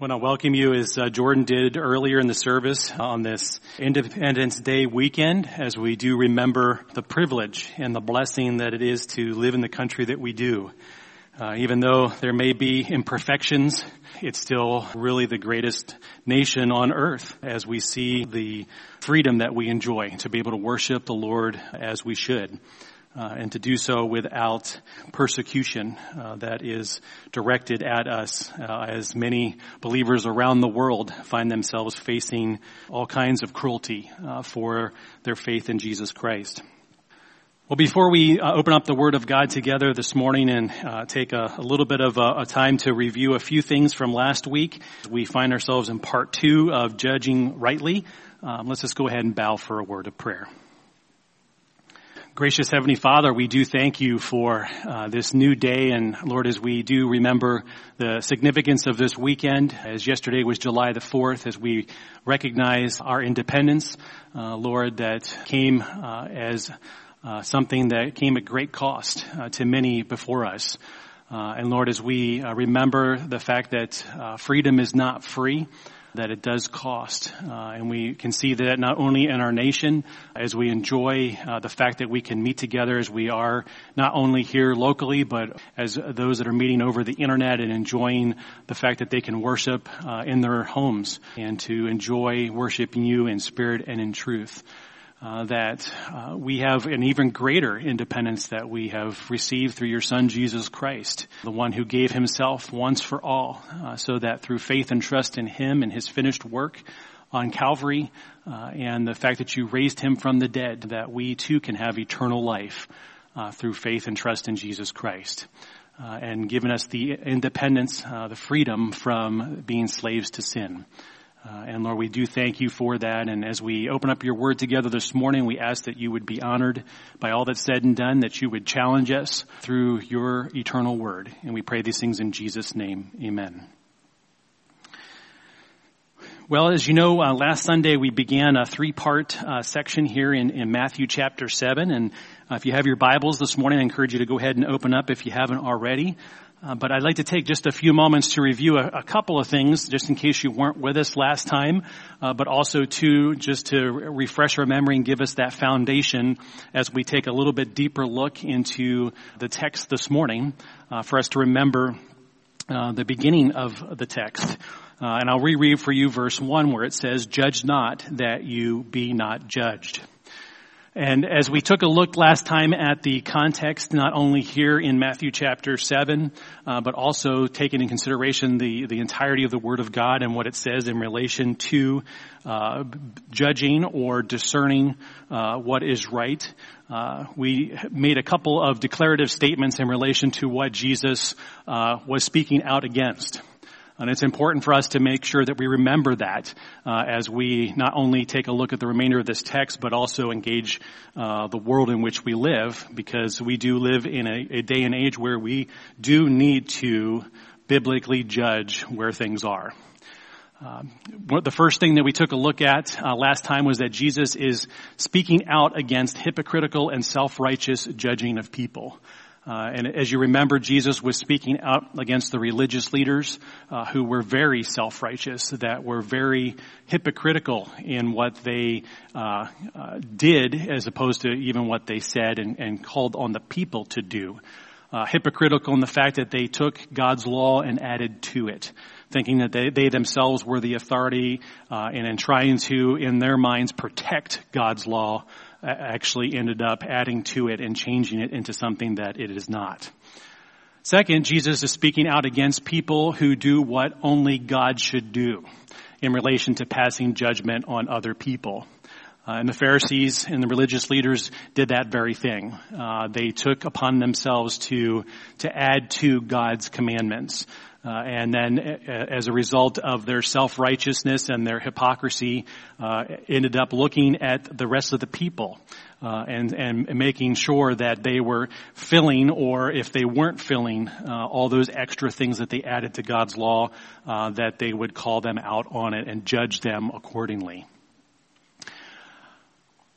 want to welcome you as uh, Jordan did earlier in the service on this Independence Day weekend as we do remember the privilege and the blessing that it is to live in the country that we do. Uh, even though there may be imperfections, it's still really the greatest nation on earth as we see the freedom that we enjoy to be able to worship the Lord as we should uh, and to do so without persecution uh, that is directed at us uh, as many believers around the world find themselves facing all kinds of cruelty uh, for their faith in Jesus Christ. Well, before we uh, open up the Word of God together this morning and uh, take a, a, little bit of a, a, time to review a few things from last week, we find ourselves in part two of judging rightly. Um, let's just go ahead and bow for a word of prayer. Gracious Heavenly Father, we do thank you for uh, this new day. And Lord, as we do remember the significance of this weekend, as yesterday was July the 4th, as we recognize our independence, uh, Lord, that came uh, as uh, something that came at great cost uh, to many before us. Uh, and Lord, as we remember the fact that freedom is not free, that it does cost. Uh, and we can see that not only in our nation as we enjoy uh, the fact that we can meet together as we are not only here locally, but as those that are meeting over the internet and enjoying the fact that they can worship uh, in their homes and to enjoy worshiping you in spirit and in truth uh, that uh, we have an even greater independence that we have received through your Son Jesus Christ, the one who gave himself once for all, uh, so that through faith and trust in him and his finished work on Calvary, uh, and the fact that you raised him from the dead, that we too can have eternal life uh, through faith and trust in Jesus Christ. Uh, and given us the independence, the freedom from being slaves to sin. Uh, and Lord, we do thank you for that. And as we open up your word together this morning, we ask that you would be honored by all that's said and done, that you would challenge us through your eternal word. And we pray these things in Jesus' name. Amen. Well, as you know, uh, last Sunday we began a three-part uh, section here in, in, Matthew chapter 7. And uh, if you have your Bibles this morning, I encourage you to go ahead and open up if you haven't already. Uh, but I'd like to take just a few moments to review a, a, couple of things, just in case you weren't with us last time, uh, but also to just to refresh our memory and give us that foundation as we take a little bit deeper look into the text this morning, uh, for us to remember uh, the beginning of the text. Uh, and I'll reread for you verse one where it says, "Judge not that you be not judged." And as we took a look last time at the context, not only here in Matthew chapter 7, uh, but also taking in consideration the, the entirety of the Word of God and what it says in relation to uh, judging or discerning uh, what is right, uh, we made a couple of declarative statements in relation to what Jesus uh, was speaking out against. And it's important for us to make sure that we remember that uh, as we not only take a look at the remainder of this text, but also engage uh, the world in which we live, because we do live in a, a day and age where we do need to biblically judge where things are. Um, the first thing that we took a look at uh, last time was that Jesus is speaking out against hypocritical and self-righteous judging of people. Uh, and as you remember, Jesus was speaking out against the religious leaders uh, who were very self-righteous, that were very hypocritical in what they uh, uh did, as opposed to even what they said and, and called on the people to do. Uh, hypocritical in the fact that they took God's law and added to it, thinking that they, they themselves were the authority, uh, and in trying to, in their minds, protect God's law actually ended up adding to it and changing it into something that it is not. Second, Jesus is speaking out against people who do what only God should do in relation to passing judgment on other people. Uh, and the Pharisees and the religious leaders did that very thing. Uh, they took upon themselves to to add to God's commandments. Uh, and then as a result of their self-righteousness and their hypocrisy, uh, ended up looking at the rest of the people. Uh, and, and making sure that they were filling, or if they weren't filling, uh, all those extra things that they added to God's law, uh, that they would call them out on it and judge them accordingly.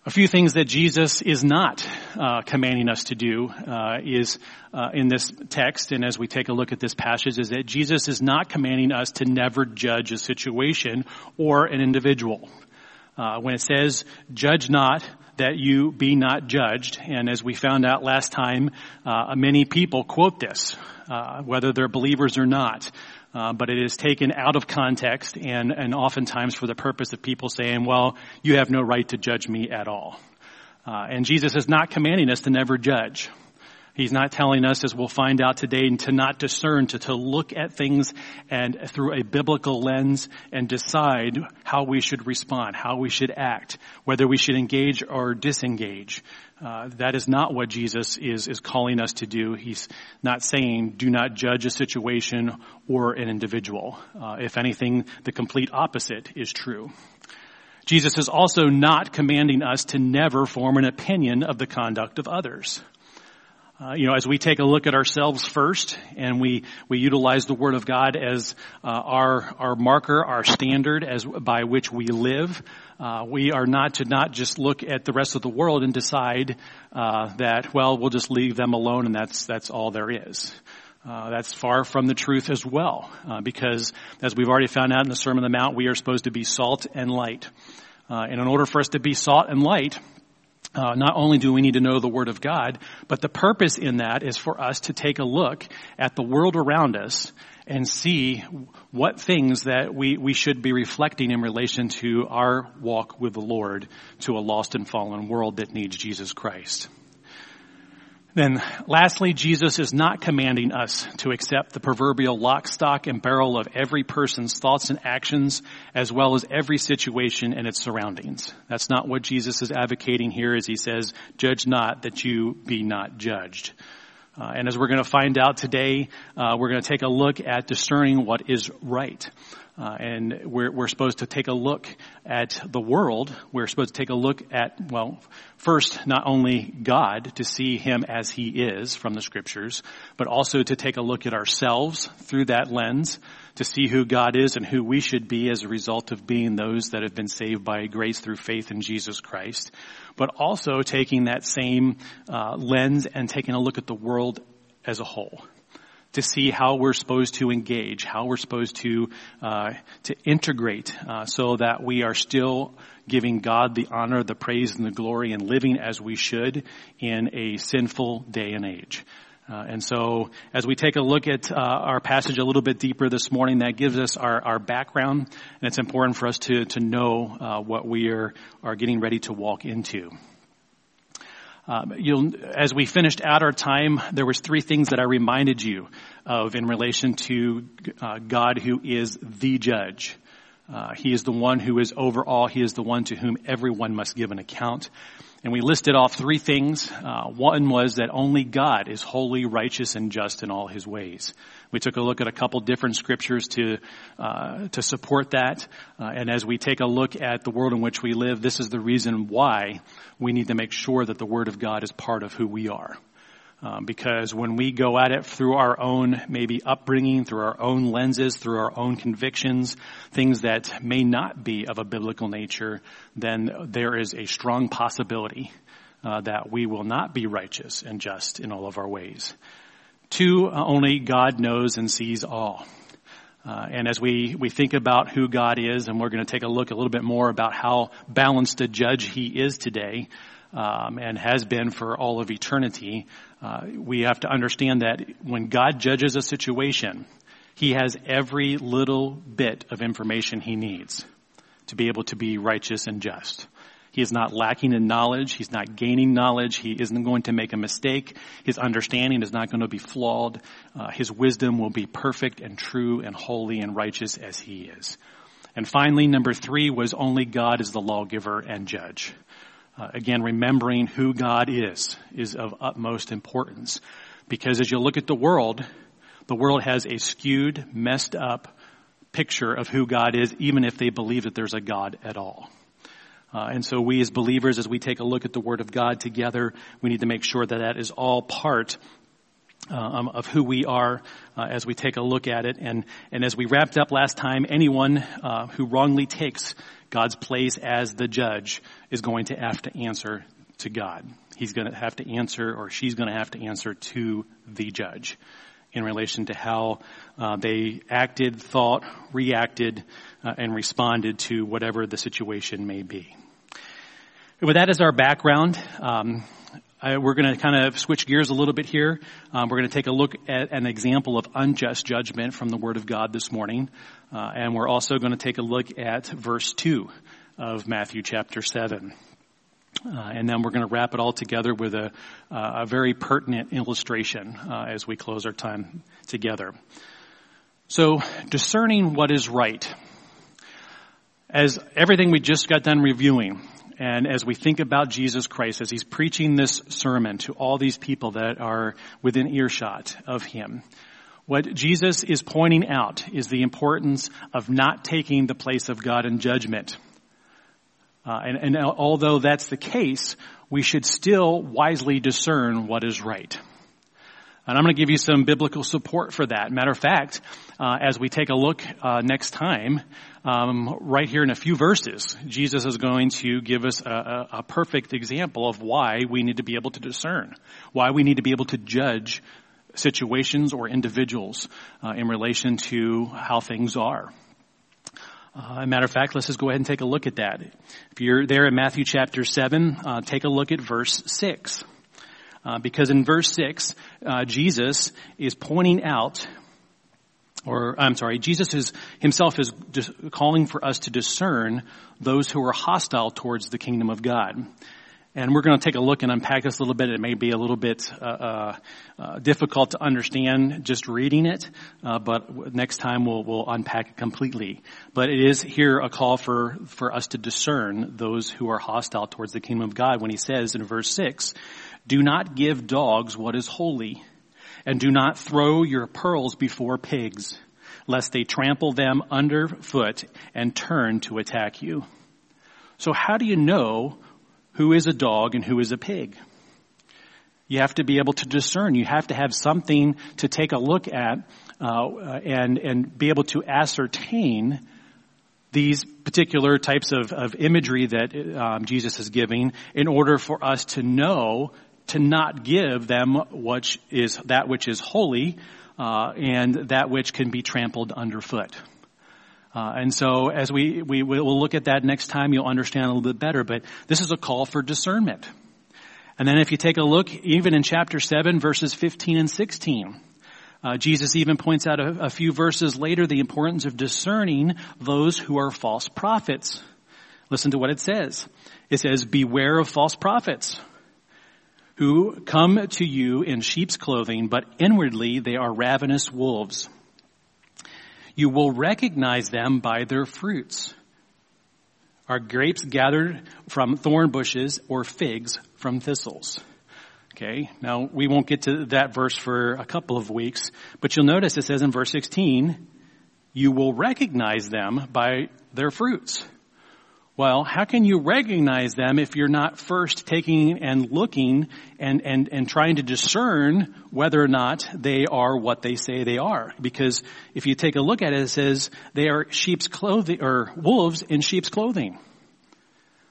A few things that Jesus is not uh, commanding us to do uh, is uh, in this text, and as we take a look at this passage, is that Jesus is not commanding us to never judge a situation or an individual. Uh, when it says, "Judge not," that you be not judged, and as we found out last time, uh, many people quote this, uh, whether they're believers or not. Uh, but it is taken out of context and, and oftentimes for the purpose of people saying, well, you have no right to judge me at all. Uh, and Jesus is not commanding us to never judge. He's not telling us, as we'll find out today, to not discern, to, to look at things and through a biblical lens and decide how we should respond, how we should act, whether we should engage or disengage. Uh, that is not what Jesus is, is calling us to do. He's not saying do not judge a situation or an individual. Uh, if anything, the complete opposite is true. Jesus is also not commanding us to never form an opinion of the conduct of others. Uh, you know, as we take a look at ourselves first and we, we utilize the Word of God as uh, our, our marker, our standard as by which we live, uh, we are not to not just look at the rest of the world and decide uh, that, well, we'll just leave them alone and that's, that's all there is. Uh, that's far from the truth as well, uh, because as we've already found out in the Sermon on the Mount, we are supposed to be salt and light. and in order for us to be salt and light, uh, not only do we need to know the Word of God, but the purpose in that is for us to take a look at the world around us and see what things that we, we should be reflecting in relation to our walk with the Lord to a lost and fallen world that needs Jesus Christ. Then lastly, Jesus is not commanding us to accept the proverbial lock, stock, and barrel of every person's thoughts and actions as well as every situation and its surroundings. That's not what Jesus is advocating here as he says, judge not that you be not judged. Uh, and as we're going to find out today, uh, we're going to take a look at discerning what is right. Uh, and we're, we're supposed to take a look at the world. We're supposed to take a look at, well, first, not only God to see Him as He is from the scriptures, but also to take a look at ourselves through that lens to see who God is and who we should be as a result of being those that have been saved by grace through faith in Jesus Christ. But also taking that same uh, lens and taking a look at the world as a whole to see how we're supposed to engage, how we're supposed to uh, to integrate, uh, so that we are still giving God the honor, the praise, and the glory, and living as we should in a sinful day and age. Uh, and so, as we take a look at uh, our passage a little bit deeper this morning, that gives us our, our background, and it's important for us to to know uh, what we are are getting ready to walk into. Um, as we finished out our time, there was three things that I reminded you of in relation to uh, God who is the judge. Uh, he is the one who is over all. He is the one to whom everyone must give an account. And we listed off three things. Uh, one was that only God is holy, righteous, and just in all his ways. We took a look at a couple different scriptures to uh, to support that. Uh, and as we take a look at the world in which we live, this is the reason why we need to make sure that the Word of God is part of who we are. Um, because when we go at it through our own maybe upbringing, through our own lenses, through our own convictions, things that may not be of a biblical nature, then there is a strong possibility uh, that we will not be righteous and just in all of our ways. Two, uh, only God knows and sees all. Uh, and as we, we think about who God is, and we're going to take a look a little bit more about how balanced a judge He is today, um, and has been for all of eternity, uh, we have to understand that when God judges a situation, He has every little bit of information He needs to be able to be righteous and just. He is not lacking in knowledge. He's not gaining knowledge. He isn't going to make a mistake. His understanding is not going to be flawed. Uh, his wisdom will be perfect and true and holy and righteous as he is. And finally, number three was only God is the lawgiver and judge. Uh, again, remembering who God is is of utmost importance. Because as you look at the world, the world has a skewed, messed up picture of who God is, even if they believe that there's a God at all. Uh, and so we as believers, as we take a look at the Word of God together, we need to make sure that that is all part uh, um, of who we are uh, as we take a look at it. And, and as we wrapped up last time, anyone uh, who wrongly takes God's place as the judge is going to have to answer to God. He's going to have to answer, or she's going to have to answer to the judge in relation to how uh, they acted, thought, reacted, uh, and responded to whatever the situation may be. With that as our background, um, I, we're going to kind of switch gears a little bit here. Um, we're going to take a look at an example of unjust judgment from the Word of God this morning, uh, and we're also going to take a look at verse two of Matthew chapter seven. Uh, and then we're going to wrap it all together with a, uh, a very pertinent illustration uh, as we close our time together. So, discerning what is right. As everything we just got done reviewing, and as we think about Jesus Christ, as he's preaching this sermon to all these people that are within earshot of him, what Jesus is pointing out is the importance of not taking the place of God in judgment. Uh, and, and although that's the case, we should still wisely discern what is right. And I'm going to give you some biblical support for that. Matter of fact, uh, as we take a look uh, next time, um, right here in a few verses, Jesus is going to give us a, a, a, perfect example of why we need to be able to discern, why we need to be able to judge situations or individuals uh, in relation to how things are. Uh, matter of fact, let's just go ahead and take a look at that. If you're there in Matthew chapter 7, uh, take a look at verse 6. Uh, because in verse 6, uh, Jesus is pointing out, or I'm sorry, Jesus is himself is calling for us to discern those who are hostile towards the kingdom of God. And we're going to take a look and unpack this a little bit. It may be a little bit uh, uh, uh, difficult to understand just reading it, uh, but next time we'll, we'll unpack it completely. But it is here a call for, for us to discern those who are hostile towards the kingdom of God when he says in verse 6, Do not give dogs what is holy, and do not throw your pearls before pigs, lest they trample them underfoot and turn to attack you. So how do you know who is a dog and who is a pig. You have to be able to discern. You have to have something to take a look at uh, and and be able to ascertain these particular types of, of imagery that um, Jesus is giving in order for us to know to not give them which is that which is holy uh, and that which can be trampled underfoot. Uh, and so as we, we will look at that next time, you'll understand a little bit better, but this is a call for discernment. And then if you take a look, even in chapter 7, verses 15 and 16, uh, Jesus even points out a, a few verses later the importance of discerning those who are false prophets. Listen to what it says. It says, beware of false prophets who come to you in sheep's clothing, but inwardly they are ravenous wolves. You will recognize them by their fruits. Are grapes gathered from thorn bushes or figs from thistles? Okay, now we won't get to that verse for a couple of weeks, but you'll notice it says in verse 16, you will recognize them by their fruits. Well, how can you recognize them if you're not first taking and looking and, and, and trying to discern whether or not they are what they say they are? Because if you take a look at it, it says they are sheep's clothing, or wolves in sheep's clothing.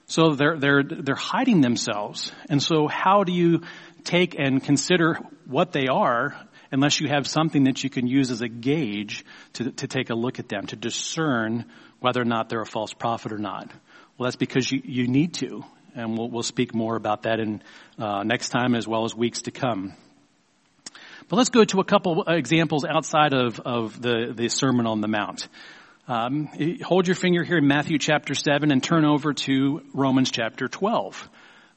So they're, they're, they're hiding themselves. And so how do you take and consider what they are unless you have something that you can use as a gauge to, to take a look at them, to discern whether or not they're a false prophet or not? Well, that's because you, you need to. And we'll, we'll speak more about that in uh, next time as well as weeks to come. But let's go to a couple examples outside of, of the, the Sermon on the Mount. Um, hold your finger here in Matthew chapter 7 and turn over to Romans chapter 12.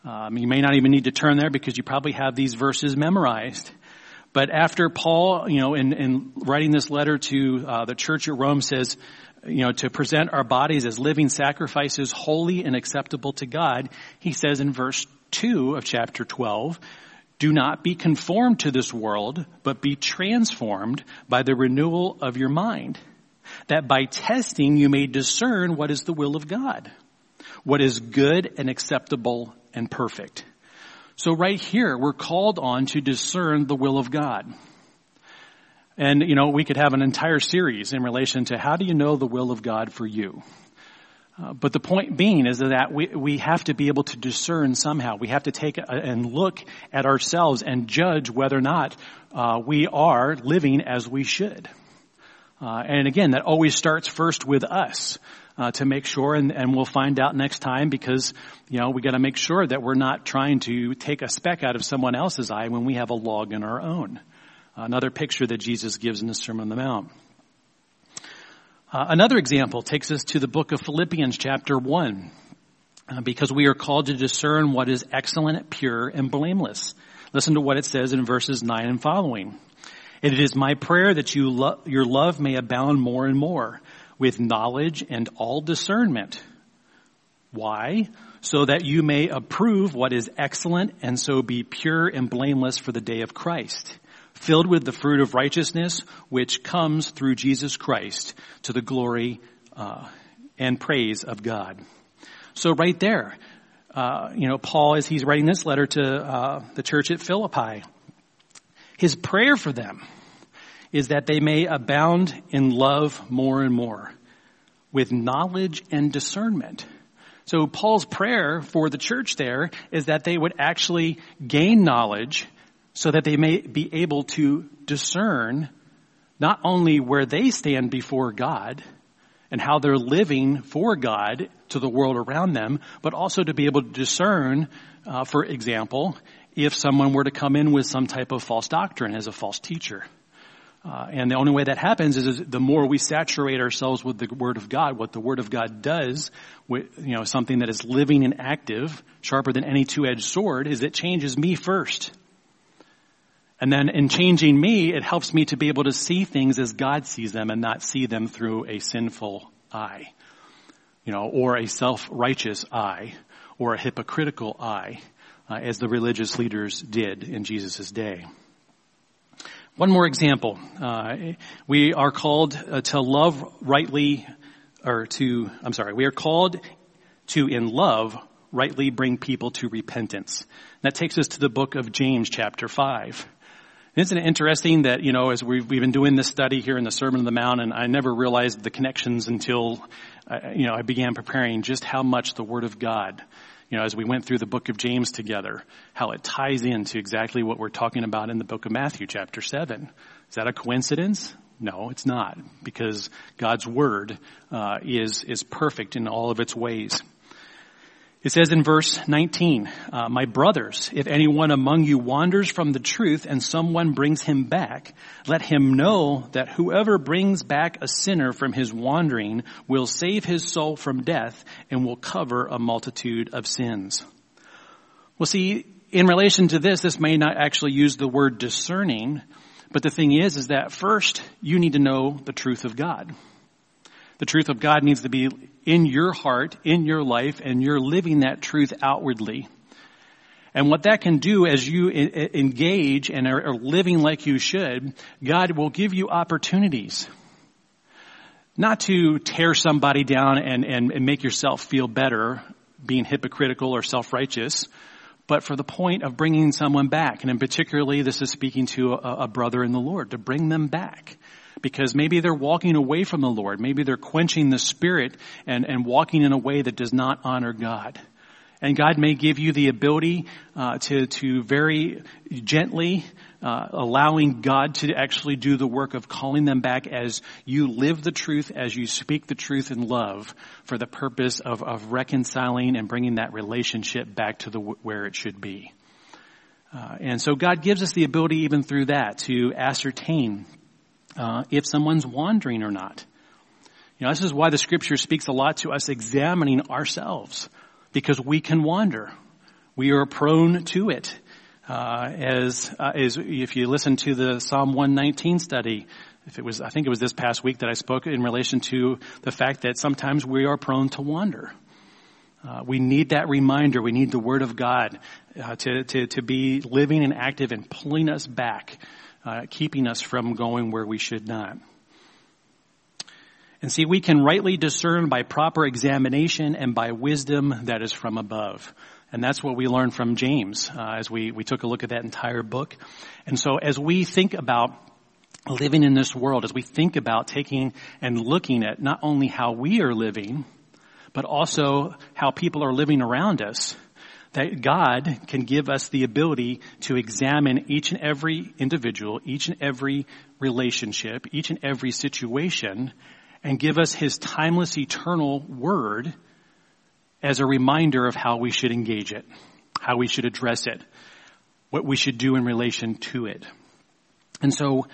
Um, you may not even need to turn there because you probably have these verses memorized. But after Paul, you know, in, in writing this letter to uh, the church at Rome says, you know, to present our bodies as living sacrifices, holy and acceptable to God, he says in verse 2 of chapter 12, do not be conformed to this world, but be transformed by the renewal of your mind, that by testing you may discern what is the will of God, what is good and acceptable and perfect. So right here, we're called on to discern the will of God. And, you know, we could have an entire series in relation to how do you know the will of God for you? Uh, but the point being is that we, we have to be able to discern somehow. We have to take a, and look at ourselves and judge whether or not uh, we are living as we should. Uh, and again, that always starts first with us uh, to make sure, and, and we'll find out next time because you know we got to make sure that we're not trying to take a speck out of someone else's eye when we have a log in our own. Another picture that Jesus gives in the Sermon on the Mount. Uh, another example takes us to the book of Philippians, chapter one, uh, because we are called to discern what is excellent, pure, and blameless. Listen to what it says in verses nine and following. It is my prayer that you lo- your love may abound more and more with knowledge and all discernment. Why? So that you may approve what is excellent and so be pure and blameless for the day of Christ, filled with the fruit of righteousness which comes through Jesus Christ to the glory uh, and praise of God. So right there, uh, you know, Paul, as he's writing this letter to uh, the church at Philippi, his prayer for them is that they may abound in love more and more with knowledge and discernment. So Paul's prayer for the church there is that they would actually gain knowledge so that they may be able to discern not only where they stand before God and how they're living for God to the world around them, but also to be able to discern, uh, for example, if someone were to come in with some type of false doctrine as a false teacher. Uh, and the only way that happens is, is, the more we saturate ourselves with the Word of God, what the Word of God does, with, you know, something that is living and active, sharper than any two-edged sword, is it changes me first. And then in changing me, it helps me to be able to see things as God sees them and not see them through a sinful eye. You know, or a self-righteous eye, or a hypocritical eye uh, as the religious leaders did in Jesus' day. One more example. Uh, we are called uh, to love rightly, or to, I'm sorry, we are called to, in love, rightly bring people to repentance. That takes us to the book of James chapter 5. Isn't it interesting that, you know, as we've, we've been doing this study here in the Sermon on the Mount, and I never realized the connections until, uh, you know, I began preparing just how much the Word of God you know, as we went through the book of James together, how it ties into exactly what we're talking about in the book of Matthew chapter 7. Is that a coincidence? No, it's not, because God's word uh, is is perfect in all of its ways. It says in verse 19, uh, My brothers, if anyone among you wanders from the truth and someone brings him back, let him know that whoever brings back a sinner from his wandering will save his soul from death and will cover a multitude of sins. Well see, in relation to this, this may not actually use the word discerning, but the thing is, is that first you need to know the truth of God. The truth of God needs to be in your heart, in your life, and you're living that truth outwardly. And what that can do as you engage and are living like you should, God will give you opportunities. Not to tear somebody down and, and, and make yourself feel better being hypocritical or self-righteous, but for the point of bringing someone back. And in particularly, this is speaking to a, a brother in the Lord, to bring them back because maybe they're walking away from the Lord. Maybe they're quenching the Spirit and, and walking in a way that does not honor God. And God may give you the ability uh, to, to very gently uh, allowing God to actually do the work of calling them back as you live the truth, as you speak the truth in love, for the purpose of, of reconciling and bringing that relationship back to the where it should be. Uh, and so God gives us the ability, even through that, to ascertain uh, if someone's wandering or not. You know, this is why the scripture speaks a lot to us examining ourselves, because we can wander. We are prone to it. Uh, as, uh, as if you listen to the Psalm 119 study, if it was, I think it was this past week that I spoke in relation to the fact that sometimes we are prone to wander. Uh, we need that reminder. We need the Word of God uh, to, to, to be living and active and pulling us back uh, keeping us from going where we should not. And see, we can rightly discern by proper examination and by wisdom that is from above. And that's what we learned from James uh, as we, we took a look at that entire book. And so as we think about living in this world, as we think about taking and looking at not only how we are living, but also how people are living around us, that God can give us the ability to examine each and every individual, each and every relationship, each and every situation, and give us His timeless eternal word as a reminder of how we should engage it, how we should address it, what we should do in relation to it. And so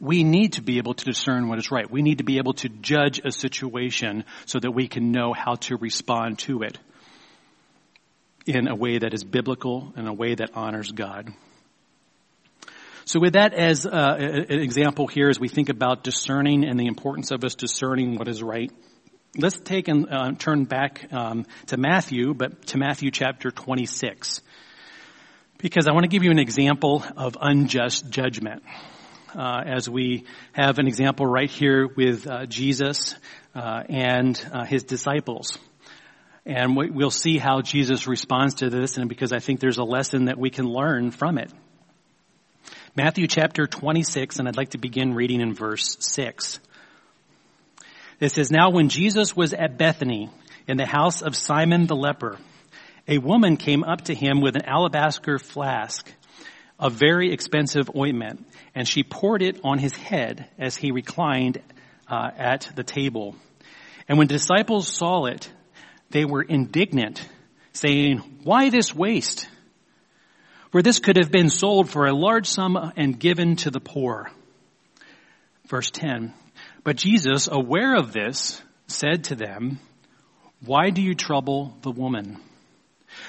we need to be able to discern what is right. We need to be able to judge a situation so that we can know how to respond to it in a way that is biblical, in a way that honors God. So with that as uh, an example here, as we think about discerning and the importance of us discerning what is right, let's take and uh, turn back um, to Matthew, but to Matthew chapter 26. Because I want to give you an example of unjust judgment. Uh, as we have an example right here with uh, Jesus uh, and uh, his disciples. And we'll see how Jesus responds to this, and because I think there's a lesson that we can learn from it. Matthew chapter 26, and I'd like to begin reading in verse 6. It says, Now when Jesus was at Bethany, in the house of Simon the leper, a woman came up to him with an alabaster flask of very expensive ointment, and she poured it on his head as he reclined uh, at the table. And when disciples saw it, they were indignant, saying, Why this waste? For this could have been sold for a large sum and given to the poor. Verse 10. But Jesus, aware of this, said to them, Why do you trouble the woman?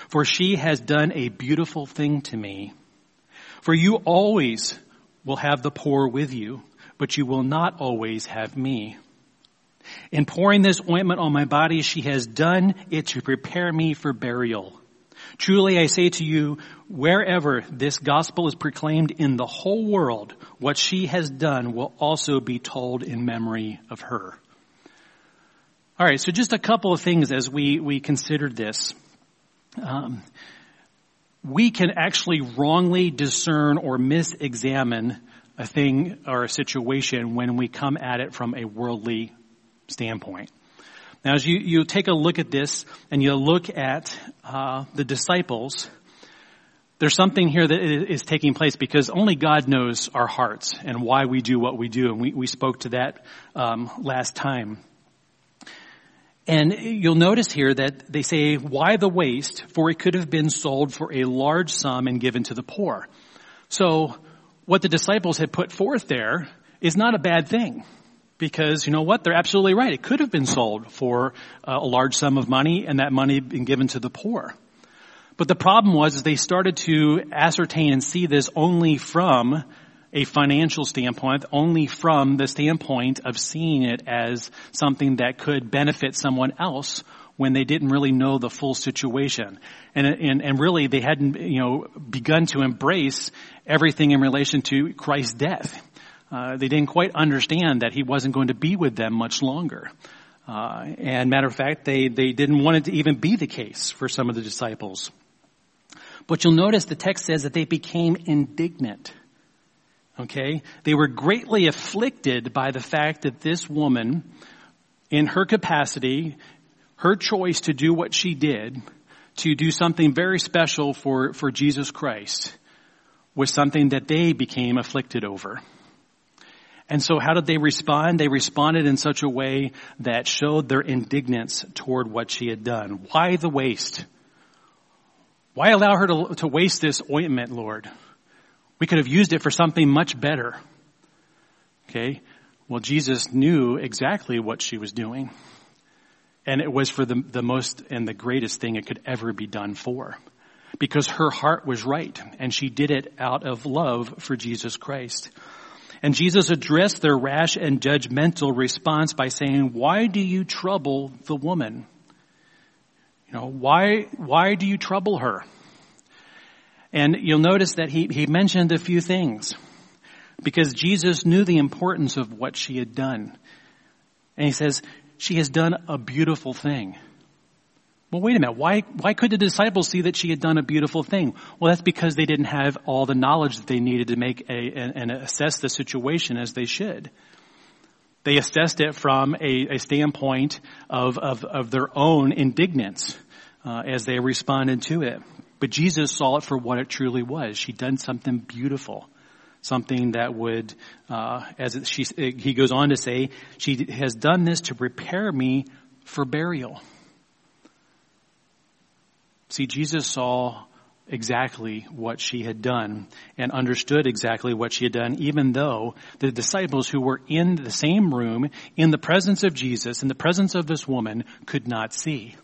For she has done a beautiful thing to me. For you always will have the poor with you, but you will not always have me. In pouring this ointment on my body, she has done it to prepare me for burial. Truly I say to you, wherever this gospel is proclaimed in the whole world, what she has done will also be told in memory of her. Alright, so just a couple of things as we, we considered this. Um, we can actually wrongly discern or mis-examine a thing or a situation when we come at it from a worldly standpoint. Now, as you, you take a look at this and you look at uh, the disciples, there's something here that is taking place because only God knows our hearts and why we do what we do, and we, we spoke to that um, last time. And you'll notice here that they say, why the waste? For it could have been sold for a large sum and given to the poor. So what the disciples had put forth there is not a bad thing. Because you know what? They're absolutely right. It could have been sold for uh, a large sum of money and that money been given to the poor. But the problem was is they started to ascertain and see this only from a financial standpoint, only from the standpoint of seeing it as something that could benefit someone else when they didn't really know the full situation. And, and, and really they hadn't, you know, begun to embrace everything in relation to Christ's death. Uh, they didn't quite understand that he wasn't going to be with them much longer. Uh, and matter of fact, they, they didn't want it to even be the case for some of the disciples. But you'll notice the text says that they became indignant. Okay? They were greatly afflicted by the fact that this woman, in her capacity, her choice to do what she did, to do something very special for, for Jesus Christ, was something that they became afflicted over. And so how did they respond? They responded in such a way that showed their indignance toward what she had done. Why the waste? Why allow her to, to waste this ointment, Lord? We could have used it for something much better. Okay? Well, Jesus knew exactly what she was doing. And it was for the, the most and the greatest thing it could ever be done for. Because her heart was right, and she did it out of love for Jesus Christ. And Jesus addressed their rash and judgmental response by saying, why do you trouble the woman? You know, why, why do you trouble her? And you'll notice that he, he mentioned a few things because Jesus knew the importance of what she had done. And he says, she has done a beautiful thing. Well, wait a minute. Why, why could the disciples see that she had done a beautiful thing? Well, that's because they didn't have all the knowledge that they needed to make a, and, and assess the situation as they should. They assessed it from a, a standpoint of, of, of, their own indignance uh, as they responded to it. But Jesus saw it for what it truly was. She'd done something beautiful. Something that would, uh, as she, he goes on to say, she has done this to prepare me for burial. See, Jesus saw exactly what she had done and understood exactly what she had done, even though the disciples who were in the same room, in the presence of Jesus, in the presence of this woman, could not see.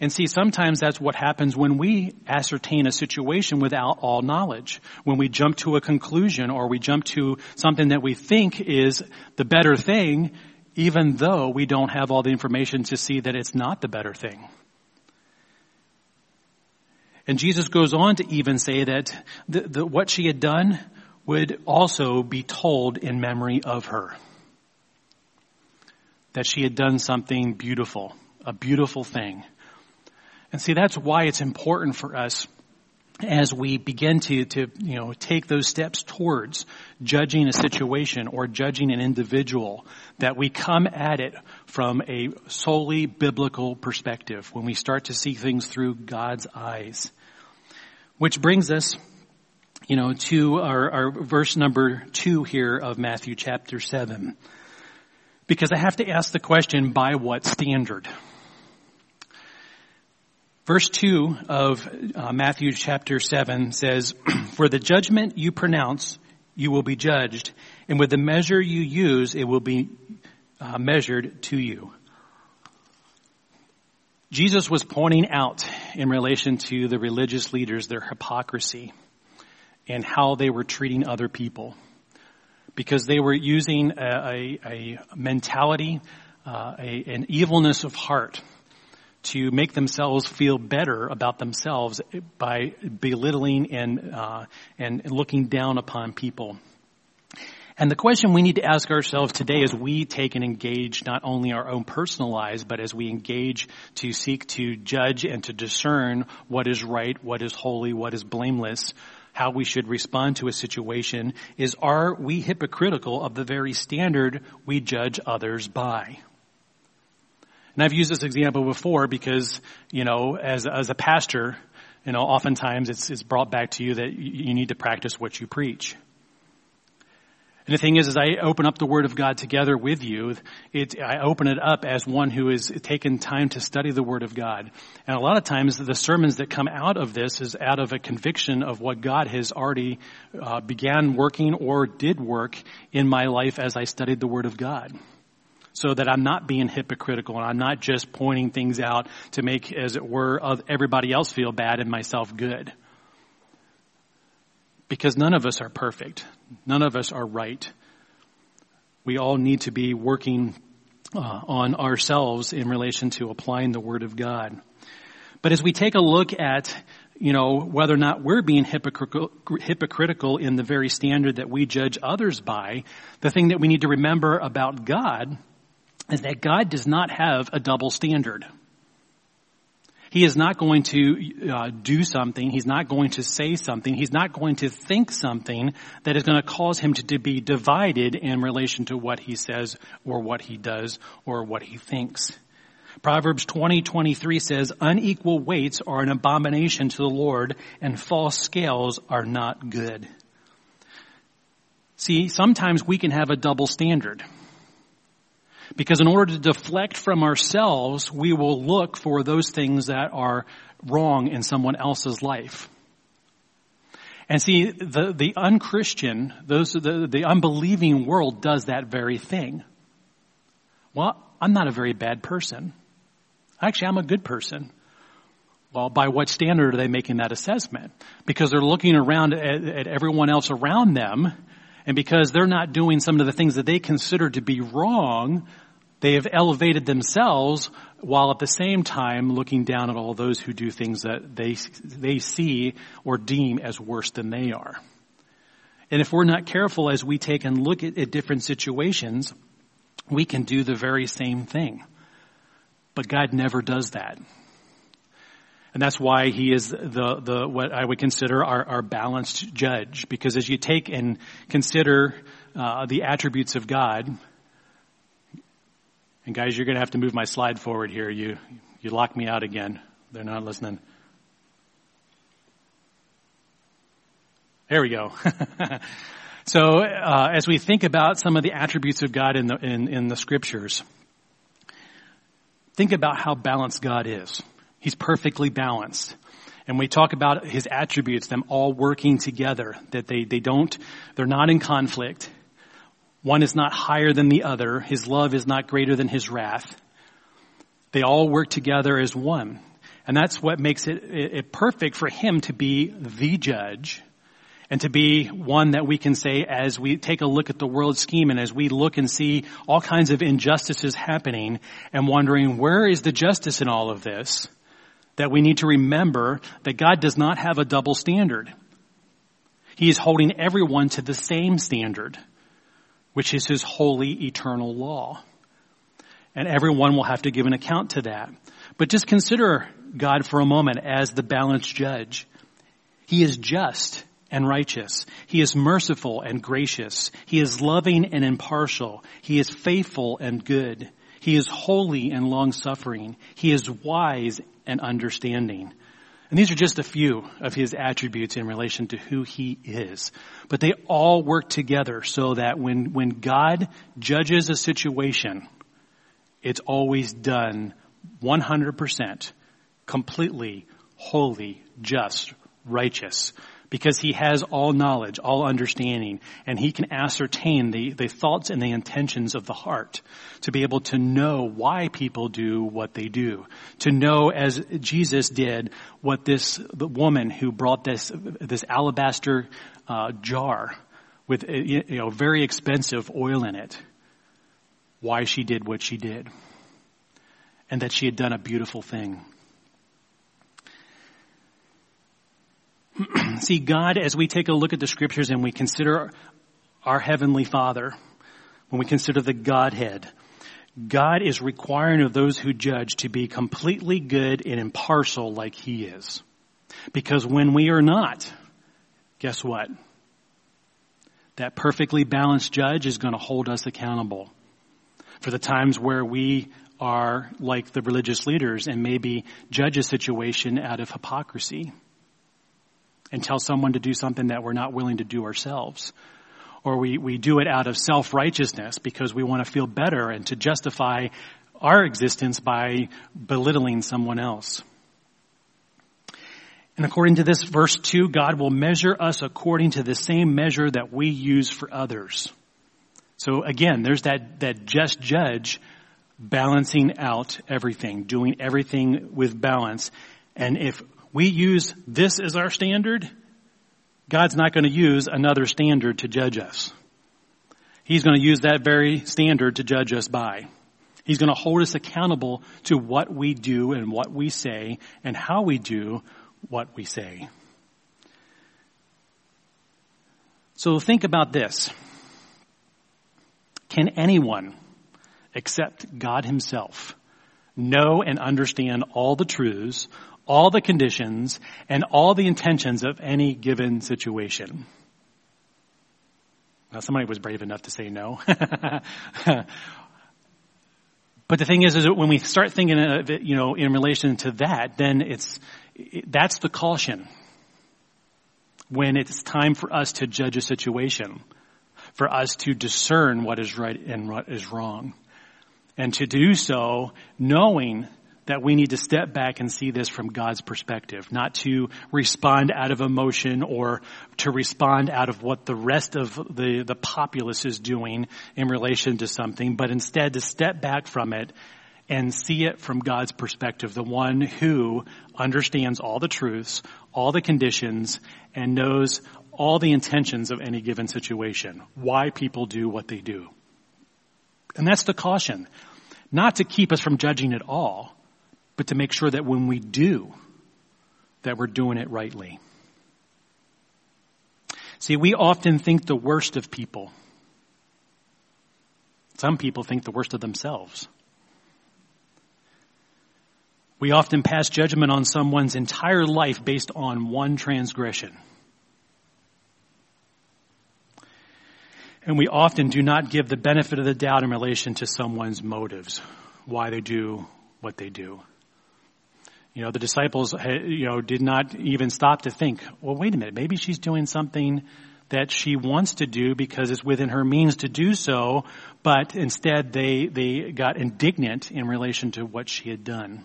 And see, sometimes that's what happens when we ascertain a situation without all knowledge. When we jump to a conclusion or we jump to something that we think is the better thing, even though we don't have all the information to see that it's not the better thing. And Jesus goes on to even say that the, the, what she had done would also be told in memory of her. That she had done something beautiful, a beautiful thing. And see, that's why it's important for us as we begin to, to, you know, take those steps towards judging a situation or judging an individual, that we come at it from a solely biblical perspective when we start to see things through God's eyes. Which brings us, you know, to our, our verse number two here of Matthew chapter seven. Because I have to ask the question, by what standard? Verse 2 of uh, Matthew chapter 7 says, For the judgment you pronounce, you will be judged, and with the measure you use, it will be uh, measured to you. Jesus was pointing out in relation to the religious leaders their hypocrisy and how they were treating other people. Because they were using a, a, a mentality, uh, a, an evilness of heart to make themselves feel better about themselves by belittling and uh, and looking down upon people. And the question we need to ask ourselves today as we take and engage not only our own personal lives, but as we engage to seek to judge and to discern what is right, what is holy, what is blameless, how we should respond to a situation is are we hypocritical of the very standard we judge others by? And I've used this example before because, you know, as, as a pastor, you know, oftentimes it's, it's brought back to you that you need to practice what you preach. And the thing is, as I open up the Word of God together with you, it, I open it up as one who has taken time to study the Word of God. And a lot of times the sermons that come out of this is out of a conviction of what God has already uh, began working or did work in my life as I studied the Word of God so that I'm not being hypocritical and I'm not just pointing things out to make, as it were, everybody else feel bad and myself good. Because none of us are perfect. None of us are right. We all need to be working uh, on ourselves in relation to applying the Word of God. But as we take a look at, you know, whether or not we're being hypocritical, hypocritical in the very standard that we judge others by, the thing that we need to remember about God is that God does not have a double standard. He is not going to uh, do something. He's not going to say something. He's not going to think something that is going to cause him to, to be divided in relation to what he says or what he does or what he thinks. Proverbs 20, 23 says, unequal weights are an abomination to the Lord and false scales are not good. See, sometimes we can have a double standard. Because in order to deflect from ourselves, we will look for those things that are wrong in someone else's life. And see, the, the unchristian, those, the, the unbelieving world does that very thing. Well, I'm not a very bad person. Actually, I'm a good person. Well, by what standard are they making that assessment? Because they're looking around at, at everyone else around them, and because they're not doing some of the things that they consider to be wrong, they have elevated themselves while at the same time looking down at all those who do things that they, they see or deem as worse than they are. And if we're not careful as we take and look at, at different situations, we can do the very same thing. But God never does that. And that's why he is the, the, what I would consider our, our balanced judge. Because as you take and consider, uh, the attributes of God, and guys, you're gonna have to move my slide forward here. You, you lock me out again. They're not listening. There we go. so, uh, as we think about some of the attributes of God in the, in, in the scriptures, think about how balanced God is. He's perfectly balanced. And we talk about his attributes, them all working together, that they, they don't, they're not in conflict. One is not higher than the other. His love is not greater than his wrath. They all work together as one. And that's what makes it, it, perfect for him to be the judge and to be one that we can say as we take a look at the world scheme and as we look and see all kinds of injustices happening and wondering where is the justice in all of this, that we need to remember that God does not have a double standard. He is holding everyone to the same standard, which is his holy eternal law. And everyone will have to give an account to that. But just consider God for a moment as the balanced judge. He is just and righteous. He is merciful and gracious. He is loving and impartial. He is faithful and good. He is holy and long suffering. He is wise and understanding. And these are just a few of his attributes in relation to who he is. But they all work together so that when, when God judges a situation, it's always done 100% completely holy, just, righteous because he has all knowledge, all understanding, and he can ascertain the, the thoughts and the intentions of the heart to be able to know why people do what they do. To know, as Jesus did, what this woman who brought this, this alabaster uh, jar with uh, you know, very expensive oil in it, why she did what she did. And that she had done a beautiful thing. See, God, as we take a look at the scriptures and we consider our Heavenly Father, when we consider the Godhead, God is requiring of those who judge to be completely good and impartial like He is. Because when we are not, guess what? That perfectly balanced judge is going to hold us accountable for the times where we are like the religious leaders and maybe judge a situation out of hypocrisy and tell someone to do something that we're not willing to do ourselves. Or we, we do it out of self-righteousness because we want to feel better and to justify our existence by belittling someone else. And according to this verse 2, God will measure us according to the same measure that we use for others. So again, there's that, that just judge balancing out everything, doing everything with balance. And if we use this as our standard, God's not going to use another standard to judge us. He's going to use that very standard to judge us by. He's going to hold us accountable to what we do and what we say and how we do what we say. So think about this. Can anyone except God himself know and understand all the truths, all the conditions, and all the intentions of any given situation. Now, somebody was brave enough to say no. but the thing is, is that when we start thinking of it, you know, in relation to that, then it's, that's the caution. When it's time for us to judge a situation, for us to discern what is right and what is wrong. And to do so knowing that we need to step back and see this from God's perspective, not to respond out of emotion or to respond out of what the rest of the, the populace is doing in relation to something, but instead to step back from it and see it from God's perspective, the one who understands all the truths, all the conditions, and knows all the intentions of any given situation, why people do what they do. And that's the caution. Not to keep us from judging at all, but to make sure that when we do, that we're doing it rightly. See, we often think the worst of people. Some people think the worst of themselves. We often pass judgment on someone's entire life based on one transgression. And we often do not give the benefit of the doubt in relation to someone's motives, why they do what they do. You know, the disciples, you know, did not even stop to think, well, wait a minute, maybe she's doing something that she wants to do because it's within her means to do so, but instead they, they got indignant in relation to what she had done.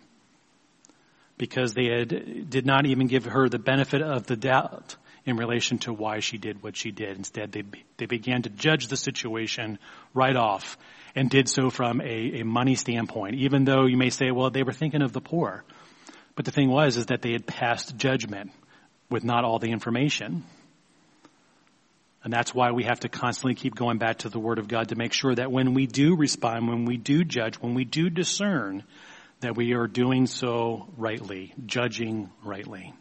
Because they had, did not even give her the benefit of the doubt in relation to why she did what she did. Instead, they, they began to judge the situation right off and did so from a, a money standpoint, even though you may say, well, they were thinking of the poor. But the thing was, is that they had passed judgment with not all the information. And that's why we have to constantly keep going back to the Word of God to make sure that when we do respond, when we do judge, when we do discern, that we are doing so rightly, judging rightly.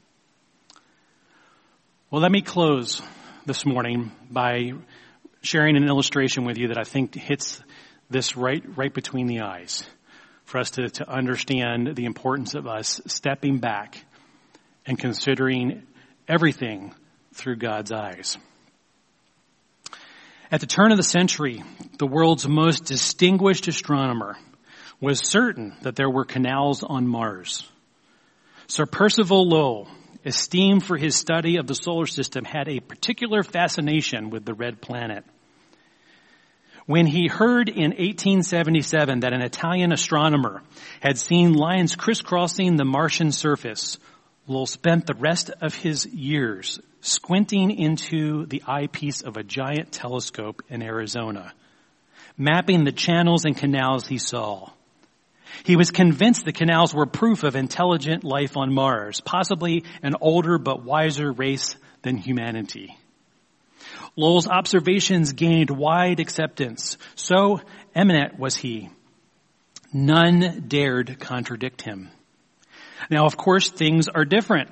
Well, let me close this morning by sharing an illustration with you that I think hits this right, right between the eyes for us to, to understand the importance of us stepping back and considering everything through God's eyes. At the turn of the century, the world's most distinguished astronomer was certain that there were canals on Mars. Sir Percival Lowell esteemed for his study of the solar system, had a particular fascination with the red planet. When he heard in 1877 that an Italian astronomer had seen lines crisscrossing the Martian surface, Lowell spent the rest of his years squinting into the eyepiece of a giant telescope in Arizona, mapping the channels and canals he saw. He was convinced the canals were proof of intelligent life on Mars, possibly an older but wiser race than humanity. Lowell's observations gained wide acceptance. So eminent was he. None dared contradict him. Now, of course, things are different.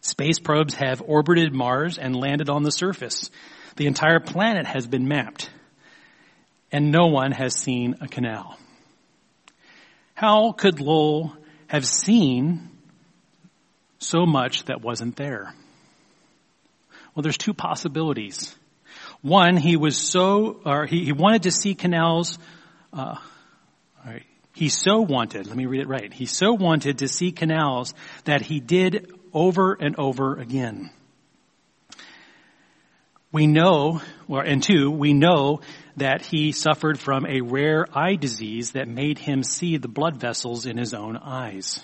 Space probes have orbited Mars and landed on the surface. The entire planet has been mapped. And no one has seen a canal. How could Lowell have seen so much that wasn't there? Well, there's two possibilities. One, he was so, or he, he wanted to see canals, uh, he so wanted, let me read it right, he so wanted to see canals that he did over and over again. We know, or, and two, we know that he suffered from a rare eye disease that made him see the blood vessels in his own eyes.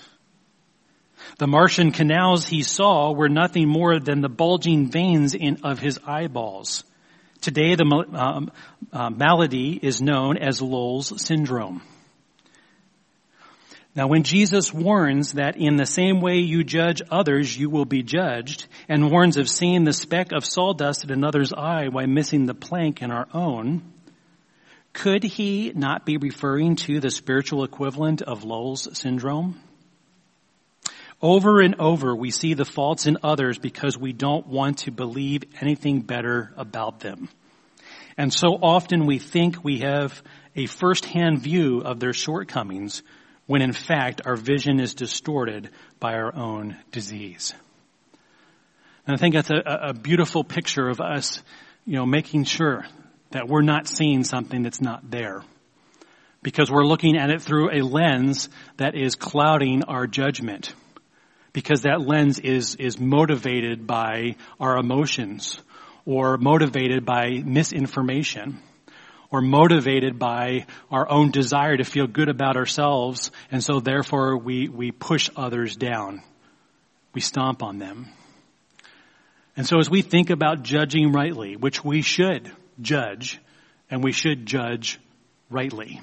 The Martian canals he saw were nothing more than the bulging veins in, of his eyeballs. Today the um, uh, malady is known as Lowell's syndrome. Now when Jesus warns that in the same way you judge others, you will be judged, and warns of seeing the speck of sawdust in another's eye while missing the plank in our own, could he not be referring to the spiritual equivalent of Lowell's syndrome? Over and over we see the faults in others because we don't want to believe anything better about them. And so often we think we have a first-hand view of their shortcomings when in fact our vision is distorted by our own disease. And I think that's a, a beautiful picture of us, you know, making sure that we're not seeing something that's not there. Because we're looking at it through a lens that is clouding our judgment. Because that lens is, is motivated by our emotions or motivated by misinformation or motivated by our own desire to feel good about ourselves, and so therefore we, we push others down. We stomp on them. And so as we think about judging rightly, which we should judge, and we should judge rightly,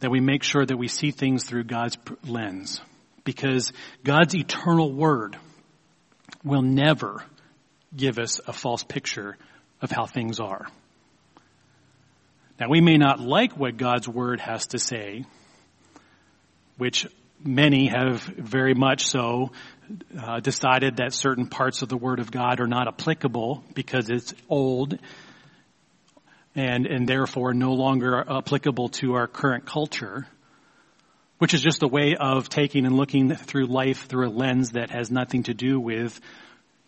that we make sure that we see things through God's lens. Because God's eternal word will never give us a false picture of how things are. Now we may not like what God's word has to say, which many have very much so uh, decided that certain parts of the word of God are not applicable because it's old and, and therefore no longer applicable to our current culture. Which is just a way of taking and looking through life through a lens that has nothing to do with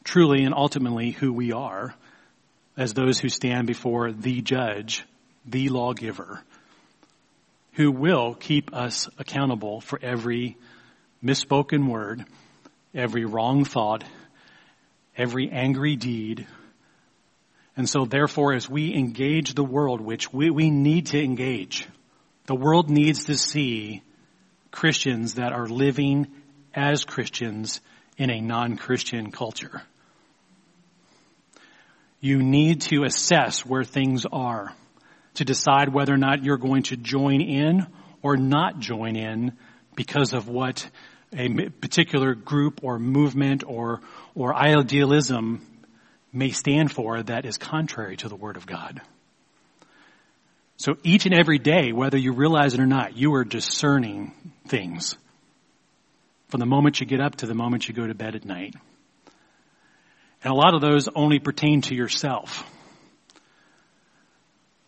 truly and ultimately who we are as those who stand before the judge, the lawgiver, who will keep us accountable for every misspoken word, every wrong thought, every angry deed. And so therefore, as we engage the world, which we, we need to engage, the world needs to see Christians that are living as Christians in a non-Christian culture. You need to assess where things are to decide whether or not you're going to join in or not join in because of what a particular group or movement or, or idealism may stand for that is contrary to the Word of God. So each and every day, whether you realize it or not, you are discerning things from the moment you get up to the moment you go to bed at night. And a lot of those only pertain to yourself.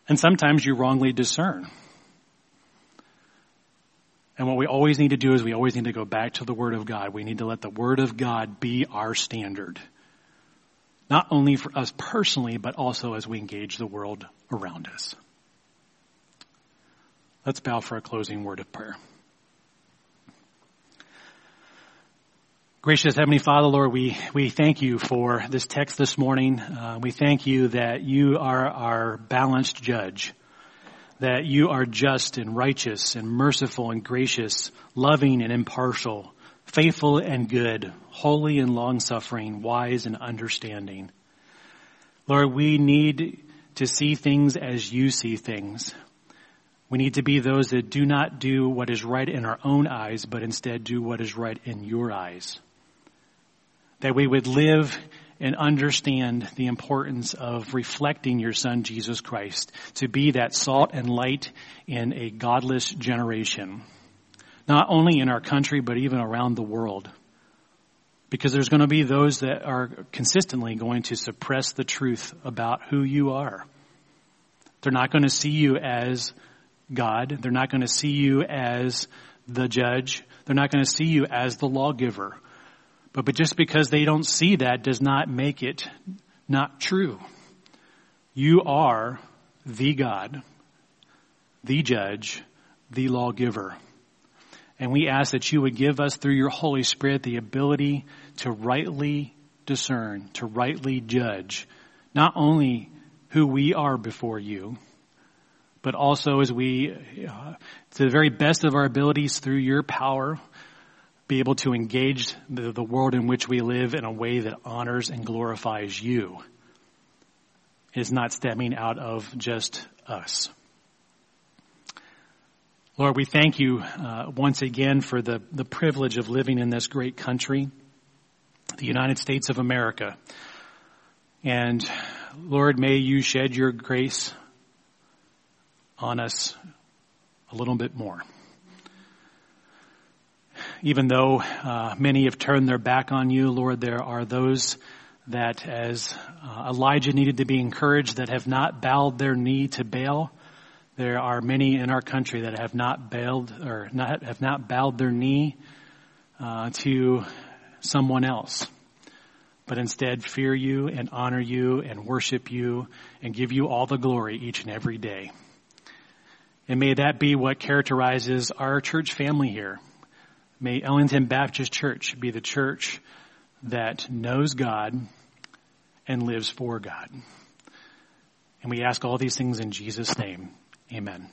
And sometimes you wrongly discern. And what we always need to do is we always need to go back to the Word of God. We need to let the Word of God be our standard. Not only for us personally, but also as we engage the world around us. Let's bow for a closing word of prayer. Gracious Heavenly Father, Lord, we, we thank you for this text this morning. Uh, we thank you that you are our balanced judge, that you are just and righteous and merciful and gracious, loving and impartial, faithful and good, holy and long suffering, wise and understanding. Lord, we need to see things as you see things. We need to be those that do not do what is right in our own eyes, but instead do what is right in your eyes. That we would live and understand the importance of reflecting your son Jesus Christ to be that salt and light in a godless generation. Not only in our country, but even around the world. Because there's going to be those that are consistently going to suppress the truth about who you are. They're not going to see you as God. They're not going to see you as the judge. They're not going to see you as the lawgiver. But, but just because they don't see that does not make it not true. You are the God, the judge, the lawgiver. And we ask that you would give us through your Holy Spirit the ability to rightly discern, to rightly judge, not only who we are before you, but also as we, uh, to the very best of our abilities through your power, be able to engage the, the world in which we live in a way that honors and glorifies you. Is not stemming out of just us. Lord, we thank you uh, once again for the, the privilege of living in this great country, the United States of America. And Lord, may you shed your grace on us a little bit more. Even though uh, many have turned their back on you, Lord, there are those that, as uh, Elijah needed to be encouraged, that have not bowed their knee to Baal. There are many in our country that have not bowed or not, have not bowed their knee uh, to someone else, but instead fear you and honor you and worship you and give you all the glory each and every day. And may that be what characterizes our church family here. May Ellington Baptist Church be the church that knows God and lives for God. And we ask all these things in Jesus' name. Amen.